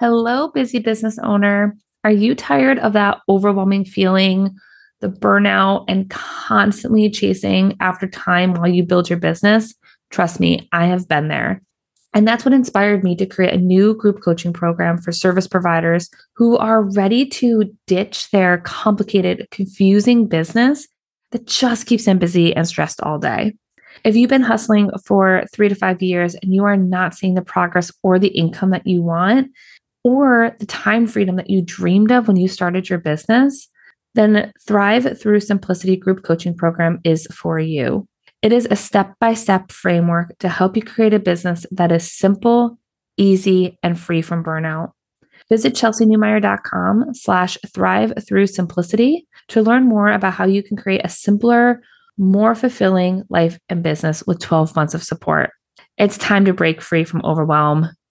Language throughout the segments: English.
Hello, busy business owner. Are you tired of that overwhelming feeling, the burnout, and constantly chasing after time while you build your business? Trust me, I have been there. And that's what inspired me to create a new group coaching program for service providers who are ready to ditch their complicated, confusing business that just keeps them busy and stressed all day. If you've been hustling for three to five years and you are not seeing the progress or the income that you want, or the time freedom that you dreamed of when you started your business, then Thrive Through Simplicity group coaching program is for you. It is a step by step framework to help you create a business that is simple, easy, and free from burnout. Visit chelseynewmyer.com slash thrive through simplicity to learn more about how you can create a simpler, more fulfilling life and business with 12 months of support. It's time to break free from overwhelm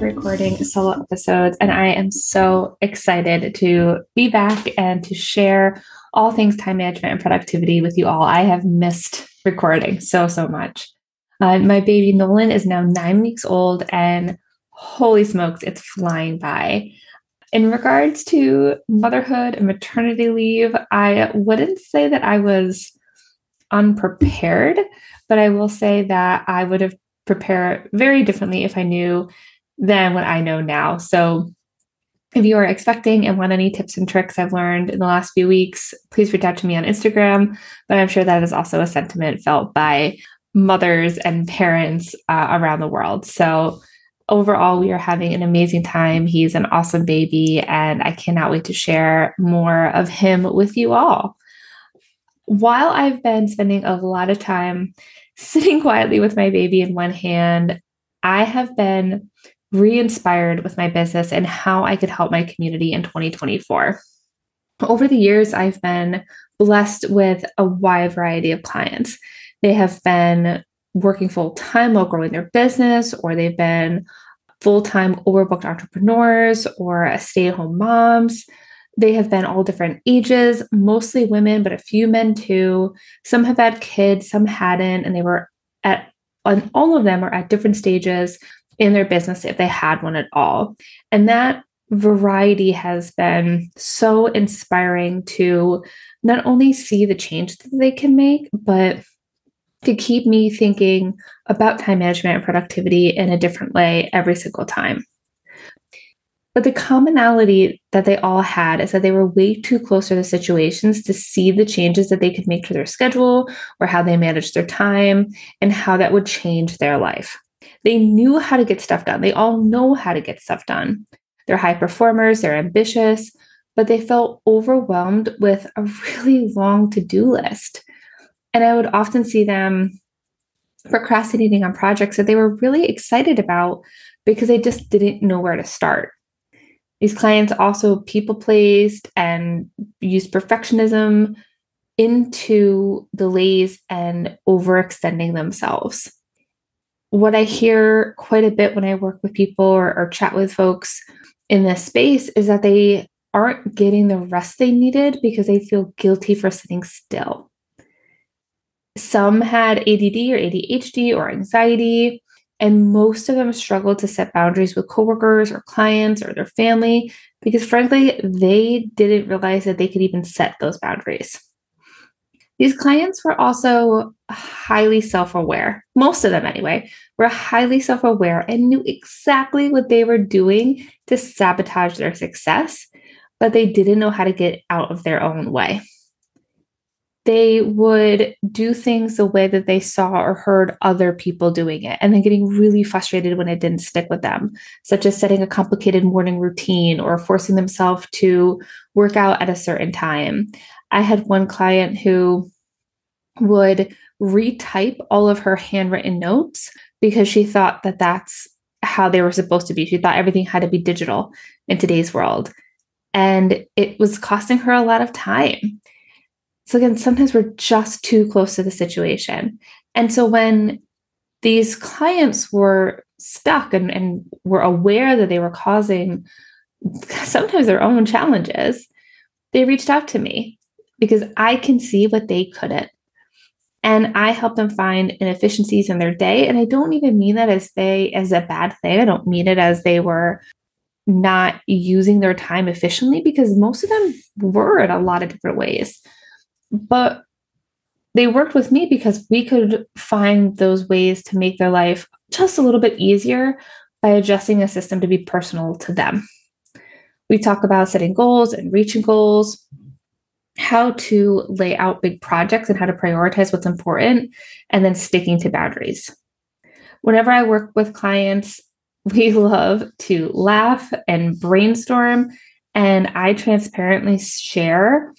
recording solo episodes, and I am so excited to be back and to share all things time management and productivity with you all. I have missed recording so, so much. Uh, my baby Nolan is now nine weeks old, and holy smokes, it's flying by. In regards to motherhood and maternity leave, I wouldn't say that I was unprepared, but I will say that I would have prepared very differently if I knew than what I know now. So if you are expecting and want any tips and tricks I've learned in the last few weeks, please reach out to me on Instagram. But I'm sure that is also a sentiment felt by mothers and parents uh, around the world. So overall, we are having an amazing time. He's an awesome baby, and I cannot wait to share more of him with you all. While I've been spending a lot of time sitting quietly with my baby in one hand, I have been re inspired with my business and how I could help my community in 2024. Over the years, I've been blessed with a wide variety of clients. They have been working full time while growing their business, or they've been full time overbooked entrepreneurs or stay at home moms. They have been all different ages, mostly women, but a few men too. Some have had kids, some hadn't, and they were at, and all of them are at different stages in their business if they had one at all. And that variety has been so inspiring to not only see the change that they can make, but to keep me thinking about time management and productivity in a different way every single time. But the commonality that they all had is that they were way too close to the situations to see the changes that they could make to their schedule or how they managed their time and how that would change their life. They knew how to get stuff done. They all know how to get stuff done. They're high performers, they're ambitious, but they felt overwhelmed with a really long to do list. And I would often see them procrastinating on projects that they were really excited about because they just didn't know where to start. These clients also people placed and used perfectionism into delays and overextending themselves what I hear quite a bit when I work with people or, or chat with folks in this space is that they aren't getting the rest they needed because they feel guilty for sitting still. Some had ADD or ADHD or anxiety, and most of them struggled to set boundaries with coworkers or clients or their family because, frankly, they didn't realize that they could even set those boundaries. These clients were also highly self aware, most of them anyway, were highly self aware and knew exactly what they were doing to sabotage their success, but they didn't know how to get out of their own way. They would do things the way that they saw or heard other people doing it, and then getting really frustrated when it didn't stick with them, such as setting a complicated morning routine or forcing themselves to work out at a certain time. I had one client who would retype all of her handwritten notes because she thought that that's how they were supposed to be. She thought everything had to be digital in today's world. And it was costing her a lot of time. So, again, sometimes we're just too close to the situation. And so, when these clients were stuck and, and were aware that they were causing sometimes their own challenges, they reached out to me because I can see what they couldn't. And I help them find inefficiencies in their day. And I don't even mean that as they as a bad thing. I don't mean it as they were not using their time efficiently because most of them were in a lot of different ways. But they worked with me because we could find those ways to make their life just a little bit easier by adjusting a system to be personal to them. We talk about setting goals and reaching goals, how to lay out big projects and how to prioritize what's important, and then sticking to boundaries. Whenever I work with clients, we love to laugh and brainstorm, and I transparently share,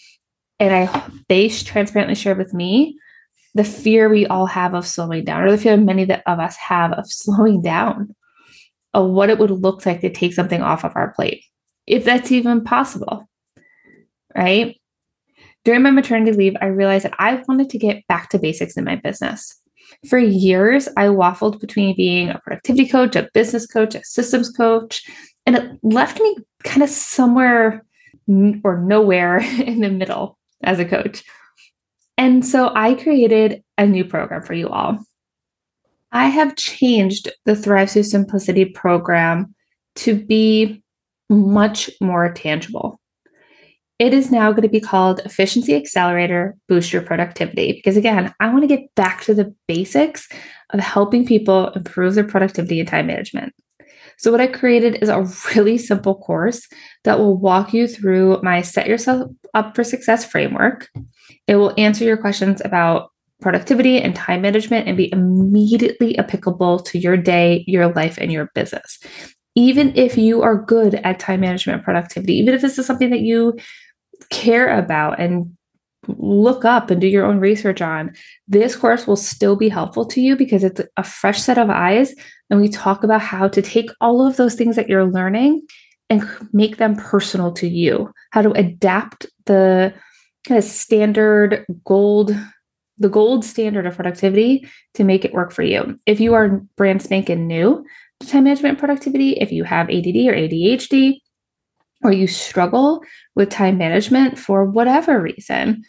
and I they transparently share with me the fear we all have of slowing down, or the fear many of us have of slowing down, of what it would look like to take something off of our plate if that's even possible. Right? During my maternity leave, I realized that I wanted to get back to basics in my business. For years, I waffled between being a productivity coach, a business coach, a systems coach, and it left me kind of somewhere or nowhere in the middle as a coach. And so I created a new program for you all. I have changed the Thrive Through Simplicity program to be much more tangible. It is now going to be called Efficiency Accelerator Boost Your Productivity. Because again, I want to get back to the basics of helping people improve their productivity and time management. So, what I created is a really simple course that will walk you through my Set Yourself Up for Success framework. It will answer your questions about productivity and time management and be immediately applicable to your day, your life, and your business even if you are good at time management and productivity, even if this is something that you care about and look up and do your own research on, this course will still be helpful to you because it's a fresh set of eyes. And we talk about how to take all of those things that you're learning and make them personal to you, how to adapt the kind of standard gold the gold standard of productivity to make it work for you. If you are brand spanking new, to time management productivity, if you have ADD or ADHD, or you struggle with time management for whatever reason,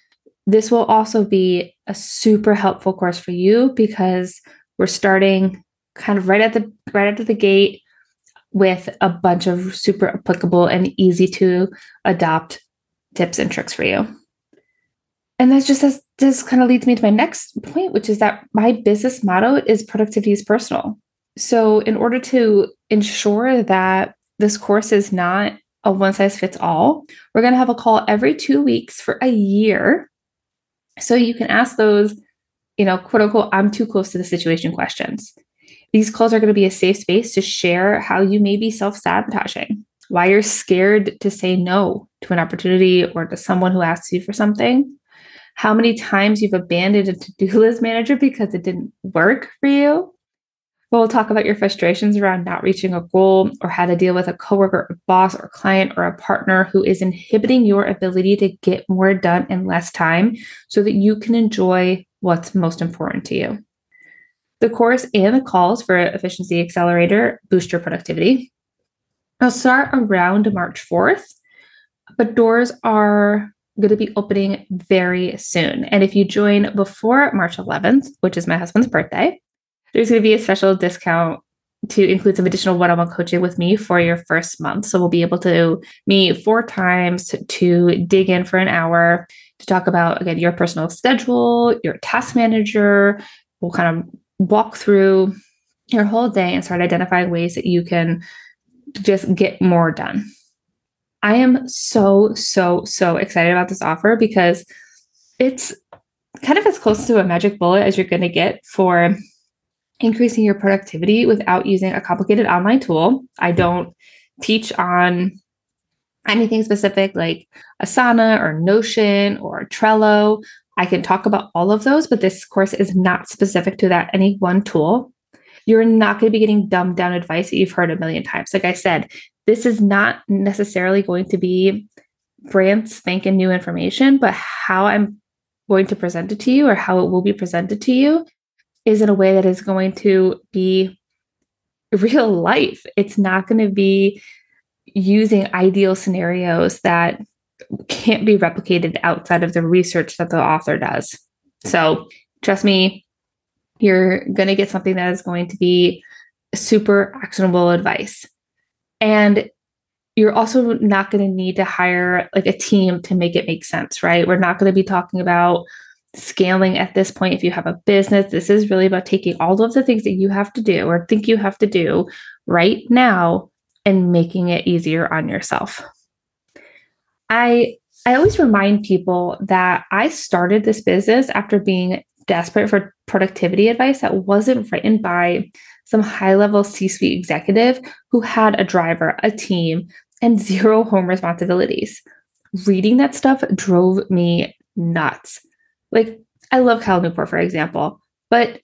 this will also be a super helpful course for you because we're starting kind of right at the right out of the gate with a bunch of super applicable and easy to adopt tips and tricks for you. And that's just as this kind of leads me to my next point, which is that my business motto is productivity is personal. So, in order to ensure that this course is not a one size fits all, we're going to have a call every two weeks for a year. So, you can ask those, you know, quote unquote, I'm too close to the situation questions. These calls are going to be a safe space to share how you may be self sabotaging, why you're scared to say no to an opportunity or to someone who asks you for something, how many times you've abandoned a to do list manager because it didn't work for you We'll talk about your frustrations around not reaching a goal or how to deal with a coworker, a boss, or client, or a partner who is inhibiting your ability to get more done in less time so that you can enjoy what's most important to you. The course and the calls for Efficiency Accelerator boost your productivity. I'll start around March 4th, but doors are going to be opening very soon. And if you join before March 11th, which is my husband's birthday, there's going to be a special discount to include some additional one-on-one coaching with me for your first month. So we'll be able to meet four times to, dig in for an hour to talk about again your personal schedule, your task manager. We'll kind of walk through your whole day and start identifying ways that you can just get more done. I am so, so, so excited about this offer because it's kind of as close to a magic bullet as you're going to get for increasing your productivity without using a complicated online tool. I don't teach on anything specific like Asana or Notion or Trello. I can talk about all of those, but this course is not specific to that any one tool. You're not going to be getting dumbed down advice that you've heard a million times. Like I said, this is not necessarily going to be brand spanking new information, but how I'm going to present it to you or how it will be presented to you is in a way that is going to be real life. It's not going to be using ideal scenarios that can't be replicated outside of the research that the author does. So, trust me, you're going to get something that is going to be super actionable advice. And you're also not going to need to hire like a team to make it make sense, right? We're not going to be talking about scaling at this point if you have a business. This is really about taking all of the things that you have to do or think you have to do right now and making it easier on yourself. I I always remind people that I started this business after being desperate for productivity advice that wasn't written by some high level C suite executive who had a driver, a team, and zero home responsibilities. Reading that stuff drove me nuts. Like, I love Cal Newport, for example, but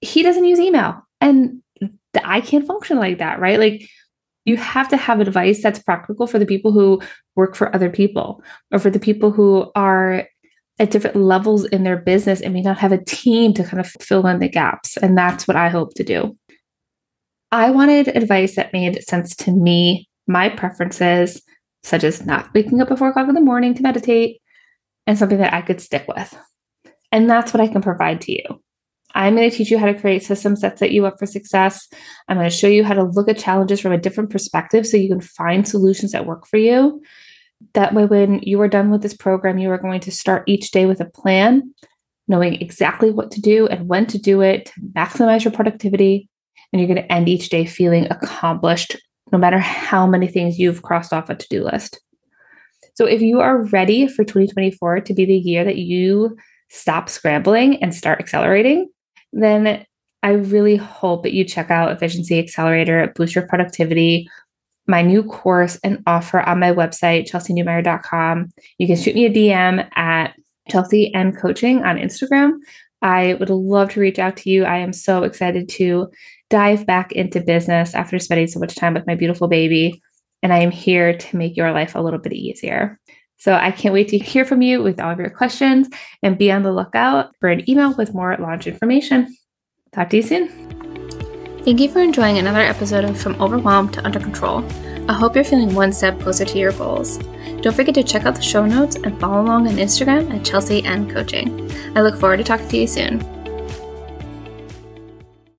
he doesn't use email. And I can't function like that, right? Like, you have to have advice that's practical for the people who work for other people or for the people who are at different levels in their business and may not have a team to kind of fill in the gaps. And that's what I hope to do. I wanted advice that made sense to me, my preferences, such as not waking up at four o'clock in the morning to meditate, and something that I could stick with. And that's what I can provide to you. I'm going to teach you how to create systems that set you up for success. I'm going to show you how to look at challenges from a different perspective so you can find solutions that work for you. That way, when you are done with this program, you are going to start each day with a plan, knowing exactly what to do and when to do it to maximize your productivity. And you're going to end each day feeling accomplished, no matter how many things you've crossed off a to do list. So, if you are ready for 2024 to be the year that you stop scrambling and start accelerating, then I really hope that you check out Efficiency Accelerator, boost your productivity, my new course and offer on my website, chelseynewmyer.com. You can shoot me a DM at Chelsey N Coaching on Instagram. I would love to reach out to you. I am so excited to dive back into business after spending so much time with my beautiful baby. And I am here to make your life a little bit easier. So I can't wait to hear from you with all of your questions and be on the lookout for an email with more launch information. Talk to you soon. Thank you for enjoying another episode of From Overwhelmed to Under Control. I hope you're feeling one step closer to your goals. Don't forget to check out the show notes and follow along on Instagram at Chelsey N Coaching. I look forward to talking to you soon.